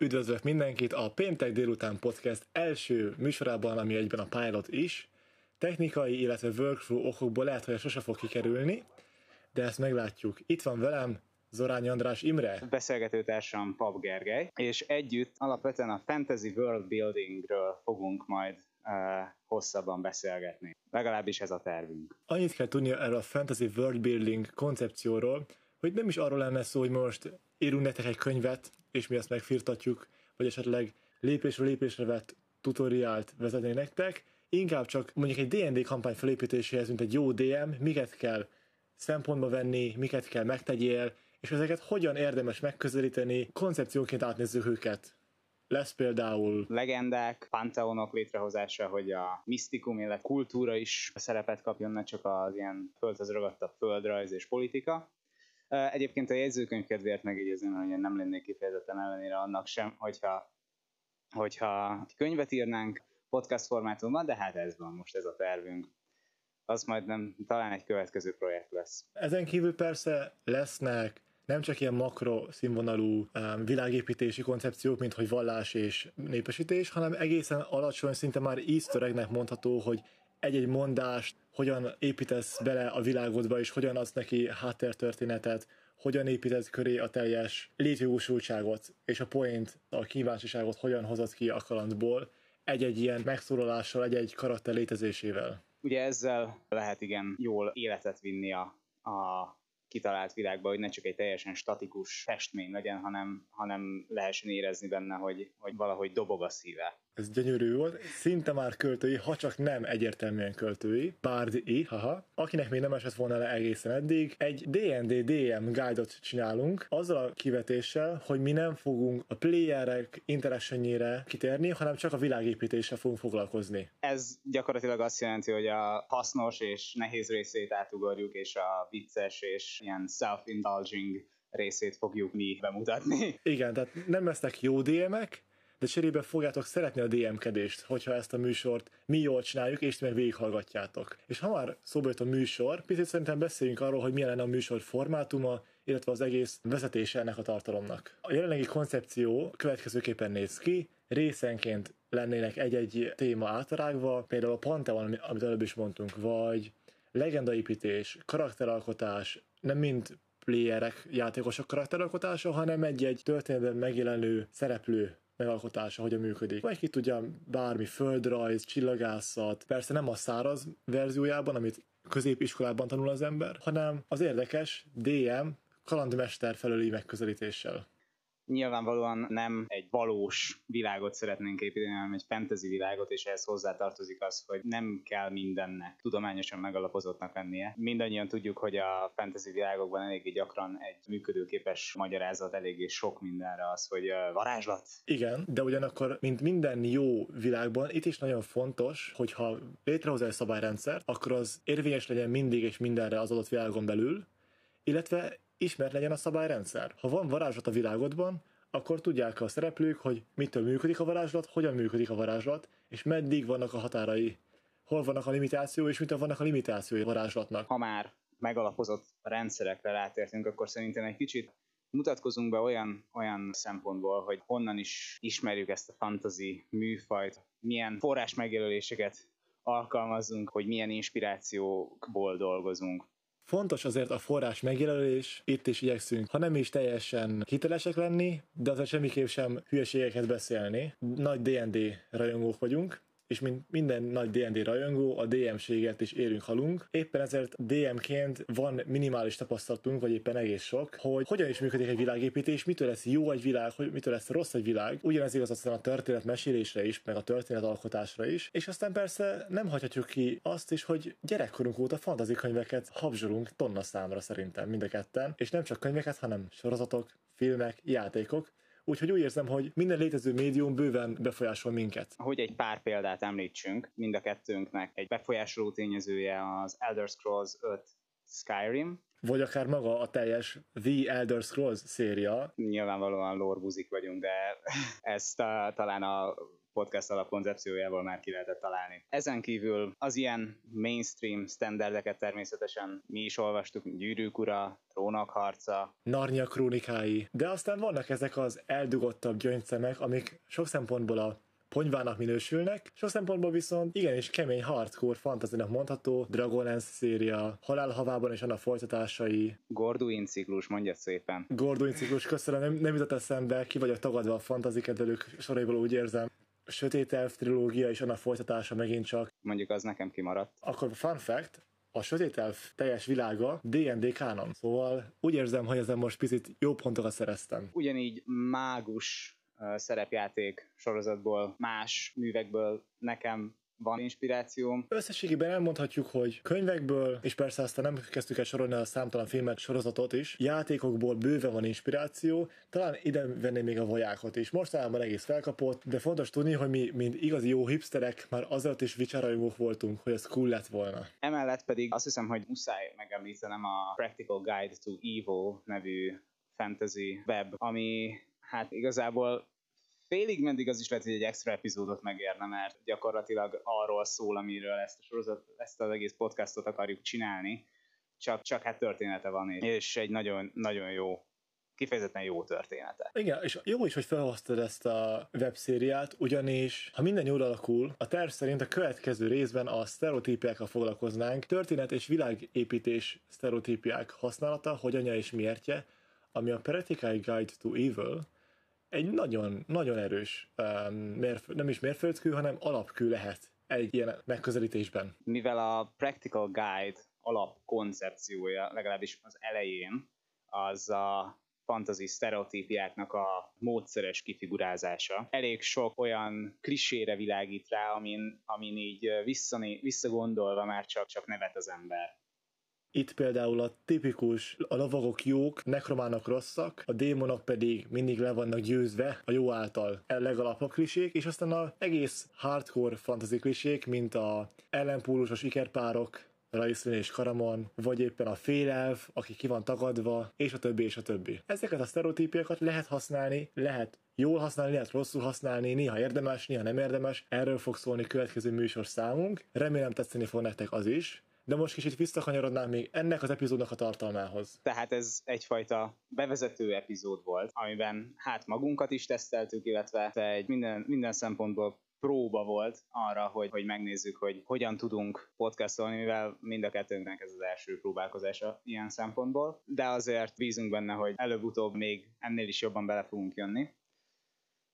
Üdvözlök mindenkit a Péntek délután podcast első műsorában, ami egyben a pilot is. Technikai, illetve workflow okokból lehet, hogy sose fog kikerülni, de ezt meglátjuk. Itt van velem Zorány András Imre. Beszélgetőtársam Pap Gergely, és együtt alapvetően a fantasy world buildingről fogunk majd uh, hosszabban beszélgetni. Legalábbis ez a tervünk. Annyit kell tudni erről a fantasy world building koncepcióról, hogy nem is arról lenne szó, hogy most írunk nektek egy könyvet, és mi azt megfirtatjuk, vagy esetleg lépésről lépésre vett tutoriált vezetni nektek, inkább csak mondjuk egy D&D kampány felépítéséhez, mint egy jó DM, miket kell szempontba venni, miket kell megtegyél, és ezeket hogyan érdemes megközelíteni, koncepcióként átnézzük őket. Lesz például legendák, panteonok létrehozása, hogy a misztikum, illetve kultúra is szerepet kapjon, ne csak az ilyen földhöz ragadtabb földrajz és politika. Egyébként a jegyzőkönyv kedvéért megjegyezném, hogy én nem lennék kifejezetten ellenére annak sem, hogyha, hogyha könyvet írnánk podcast formátumban, de hát ez van most ez a tervünk. Az majd nem, talán egy következő projekt lesz. Ezen kívül persze lesznek nem csak ilyen makro színvonalú um, világépítési koncepciók, mint hogy vallás és népesítés, hanem egészen alacsony, szinte már easter mondható, hogy egy-egy mondást hogyan építesz bele a világodba, és hogyan adsz neki háttértörténetet, hogyan építesz köré a teljes létjogosultságot, és a point, a kíváncsiságot hogyan hozod ki a kalandból, egy-egy ilyen megszólalással, egy-egy karakter létezésével. Ugye ezzel lehet igen jól életet vinni a, a kitalált világba, hogy ne csak egy teljesen statikus festmény legyen, hanem, hanem lehessen érezni benne, hogy, hogy valahogy dobog a szíve ez gyönyörű volt, szinte már költői, ha csak nem egyértelműen költői, párdi, haha. Akinek még nem esett volna le egészen eddig, egy D&D DM guide-ot csinálunk, azzal a kivetéssel, hogy mi nem fogunk a playerek interactionjére kitérni, hanem csak a világépítéssel fogunk foglalkozni. Ez gyakorlatilag azt jelenti, hogy a hasznos és nehéz részét átugorjuk, és a vicces és ilyen self-indulging részét fogjuk mi bemutatni. Igen, tehát nem lesznek jó DM-ek, de cserébe fogjátok szeretni a DM-kedést, hogyha ezt a műsort mi jól csináljuk, és meg végighallgatjátok. És ha már szóba jött a műsor, picit szerintem beszéljünk arról, hogy milyen lenne a műsor formátuma, illetve az egész vezetése ennek a tartalomnak. A jelenlegi koncepció következőképpen néz ki, részenként lennének egy-egy téma átarágva, például a Pantheon, amit előbb is mondtunk, vagy legendaépítés, karakteralkotás, nem mind playerek, játékosok karakteralkotása, hanem egy-egy történetben megjelenő szereplő megalkotása hogyan működik. Vagy ki tudja, bármi földrajz, csillagászat, persze nem a száraz verziójában, amit középiskolában tanul az ember, hanem az érdekes DM kalandmester felőli megközelítéssel nyilvánvalóan nem egy valós világot szeretnénk építeni, hanem egy fantasy világot, és ehhez hozzátartozik az, hogy nem kell mindennek tudományosan megalapozottnak lennie. Mindannyian tudjuk, hogy a fantasy világokban eléggé gyakran egy működőképes magyarázat eléggé sok mindenre az, hogy varázslat. Igen, de ugyanakkor, mint minden jó világban, itt is nagyon fontos, hogyha létrehozol egy szabályrendszert, akkor az érvényes legyen mindig és mindenre az adott világon belül, illetve ismert legyen a szabályrendszer. Ha van varázslat a világodban, akkor tudják a szereplők, hogy mitől működik a varázslat, hogyan működik a varázslat, és meddig vannak a határai. Hol vannak a limitáció, és mitől vannak a limitációi a varázslatnak. Ha már megalapozott rendszerekre rátértünk, akkor szerintem egy kicsit mutatkozunk be olyan, olyan szempontból, hogy honnan is ismerjük ezt a fantasy műfajt, milyen forrás megjelöléseket alkalmazunk, hogy milyen inspirációkból dolgozunk. Fontos azért a forrás megjelölés, itt is igyekszünk, ha nem is teljesen hitelesek lenni, de azért semmiképp sem hülyeségeket beszélni. Nagy D&D rajongók vagyunk, és mint minden nagy D&D rajongó, a DM-séget is érünk halunk. Éppen ezért DM-ként van minimális tapasztalatunk, vagy éppen egész sok, hogy hogyan is működik egy világépítés, mitől lesz jó egy világ, hogy mitől lesz rossz egy világ. Ugyanez igaz aztán a történet mesélésre is, meg a történet alkotásra is. És aztán persze nem hagyhatjuk ki azt is, hogy gyerekkorunk óta fantazi könyveket habzsolunk tonna számra szerintem mind a ketten, és nem csak könyveket, hanem sorozatok, filmek, játékok, Úgyhogy úgy érzem, hogy minden létező médium bőven befolyásol minket. Hogy egy pár példát említsünk, mind a kettőnknek egy befolyásoló tényezője az Elder Scrolls 5 Skyrim, vagy akár maga a teljes The Elder Scrolls széria. Nyilvánvalóan lorbuzik vagyunk, de ezt a, talán a podcast alapkoncepciójával már ki lehetett találni. Ezen kívül az ilyen mainstream standardeket természetesen mi is olvastuk, Gyűrűk ura, Trónok harca, Narnia krónikái, de aztán vannak ezek az eldugottabb gyöngyszemek, amik sok szempontból a ponyvának minősülnek, sok szempontból viszont igenis kemény hardcore fantasynak mondható, Dragonlance széria, Halál havában és annak folytatásai. Gorduin ciklus, mondja szépen. Gorduin ciklus, köszönöm, nem, nem jutott eszembe, ki vagyok tagadva a fantasy kedvelők soraiból, úgy érzem. Sötét Elf trilógia és annak folytatása megint csak. Mondjuk az nekem kimaradt. Akkor fun fact, a Sötét Elf teljes világa D&D kánon. Szóval úgy érzem, hogy ezen most picit jó pontokat szereztem. Ugyanígy mágus szerepjáték sorozatból, más művekből nekem van inspirációm. Összességében elmondhatjuk, hogy könyvekből, és persze aztán nem kezdtük el sorolni a számtalan filmet, sorozatot is, játékokból bőve van inspiráció, talán ide venném még a vajákot is. Mostanában egész felkapott, de fontos tudni, hogy mi, mint igazi jó hipsterek, már azért is vicsárajogók voltunk, hogy ez cool lett volna. Emellett pedig azt hiszem, hogy muszáj megemlítenem a Practical Guide to Evil nevű fantasy web, ami hát igazából félig meddig az is lehet, hogy egy extra epizódot megérne, mert gyakorlatilag arról szól, amiről ezt a sorozat, ezt az egész podcastot akarjuk csinálni, csak, csak hát története van, és egy nagyon, nagyon jó kifejezetten jó története. Igen, és jó is, hogy felhoztad ezt a webszériát, ugyanis ha minden jól alakul, a terv szerint a következő részben a sztereotípiákkal foglalkoznánk, történet és világépítés sztereotípiák használata, hogyanja és miértje, ami a Practical Guide to Evil, egy nagyon, nagyon erős, um, mérf- nem is mérföldkő, hanem alapkő lehet egy ilyen megközelítésben. Mivel a Practical Guide alap koncepciója, legalábbis az elején, az a fantasy sztereotípiáknak a módszeres kifigurázása. Elég sok olyan klisére világít rá, amin, amin így visszané, visszagondolva már csak, csak nevet az ember. Itt például a tipikus, a lovagok jók, nekrománok rosszak, a démonok pedig mindig le vannak győzve a jó által a legalapabb klisék, és aztán az egész hardcore fantasy klisék, mint a ellenpólusos ikerpárok, Raiszlin és Karamon, vagy éppen a félelv, aki ki van tagadva, és a többi, és a többi. Ezeket a sztereotípiakat lehet használni, lehet jól használni, lehet rosszul használni, néha érdemes, néha nem érdemes. Erről fog szólni következő műsor számunk. Remélem tetszeni fog nektek az is de most kicsit visszakanyarodnánk még ennek az epizódnak a tartalmához. Tehát ez egyfajta bevezető epizód volt, amiben hát magunkat is teszteltük, illetve egy minden, minden szempontból próba volt arra, hogy, hogy megnézzük, hogy hogyan tudunk podcastolni, mivel mind a kettőnknek ez az első próbálkozása ilyen szempontból, de azért bízunk benne, hogy előbb-utóbb még ennél is jobban bele fogunk jönni,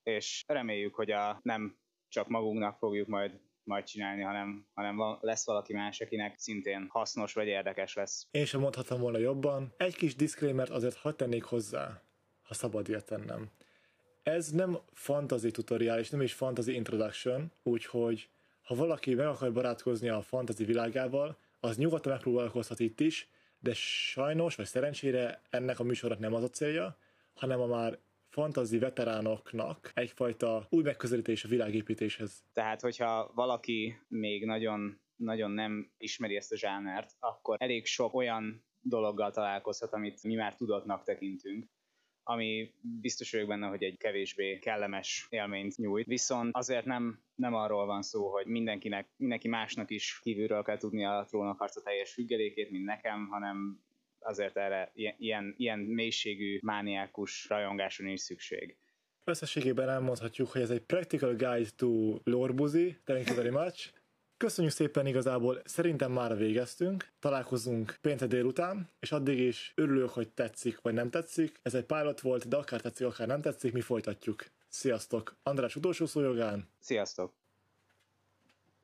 és reméljük, hogy a nem csak magunknak fogjuk majd majd csinálni, hanem, hanem van, lesz valaki más, akinek szintén hasznos vagy érdekes lesz. Én sem mondhatom volna jobban. Egy kis disclaimer azért hadd tennék hozzá, ha szabad ilyet tennem. Ez nem fantasy tutorial, és nem is fantasy introduction, úgyhogy ha valaki meg akar barátkozni a fantasy világával, az nyugodtan megpróbálkozhat itt is, de sajnos, vagy szerencsére ennek a műsornak nem az a célja, hanem a már fantazi veteránoknak egyfajta új megközelítés a világépítéshez. Tehát, hogyha valaki még nagyon, nagyon nem ismeri ezt a zsánert, akkor elég sok olyan dologgal találkozhat, amit mi már tudatnak tekintünk ami biztos vagyok benne, hogy egy kevésbé kellemes élményt nyújt. Viszont azért nem, nem arról van szó, hogy mindenkinek, mindenki másnak is kívülről kell tudni a trónokharca teljes függelékét, mint nekem, hanem azért erre ilyen, ilyen mélységű mániákus rajongáson is szükség. Összességében elmondhatjuk, hogy ez egy Practical Guide to Lorbuzi. Thank you very much. Köszönjük szépen igazából, szerintem már végeztünk, találkozunk péntek délután, és addig is örülök, hogy tetszik vagy nem tetszik. Ez egy pilot volt, de akár tetszik, akár nem tetszik, mi folytatjuk. Sziasztok! András utolsó szójogán. Sziasztok!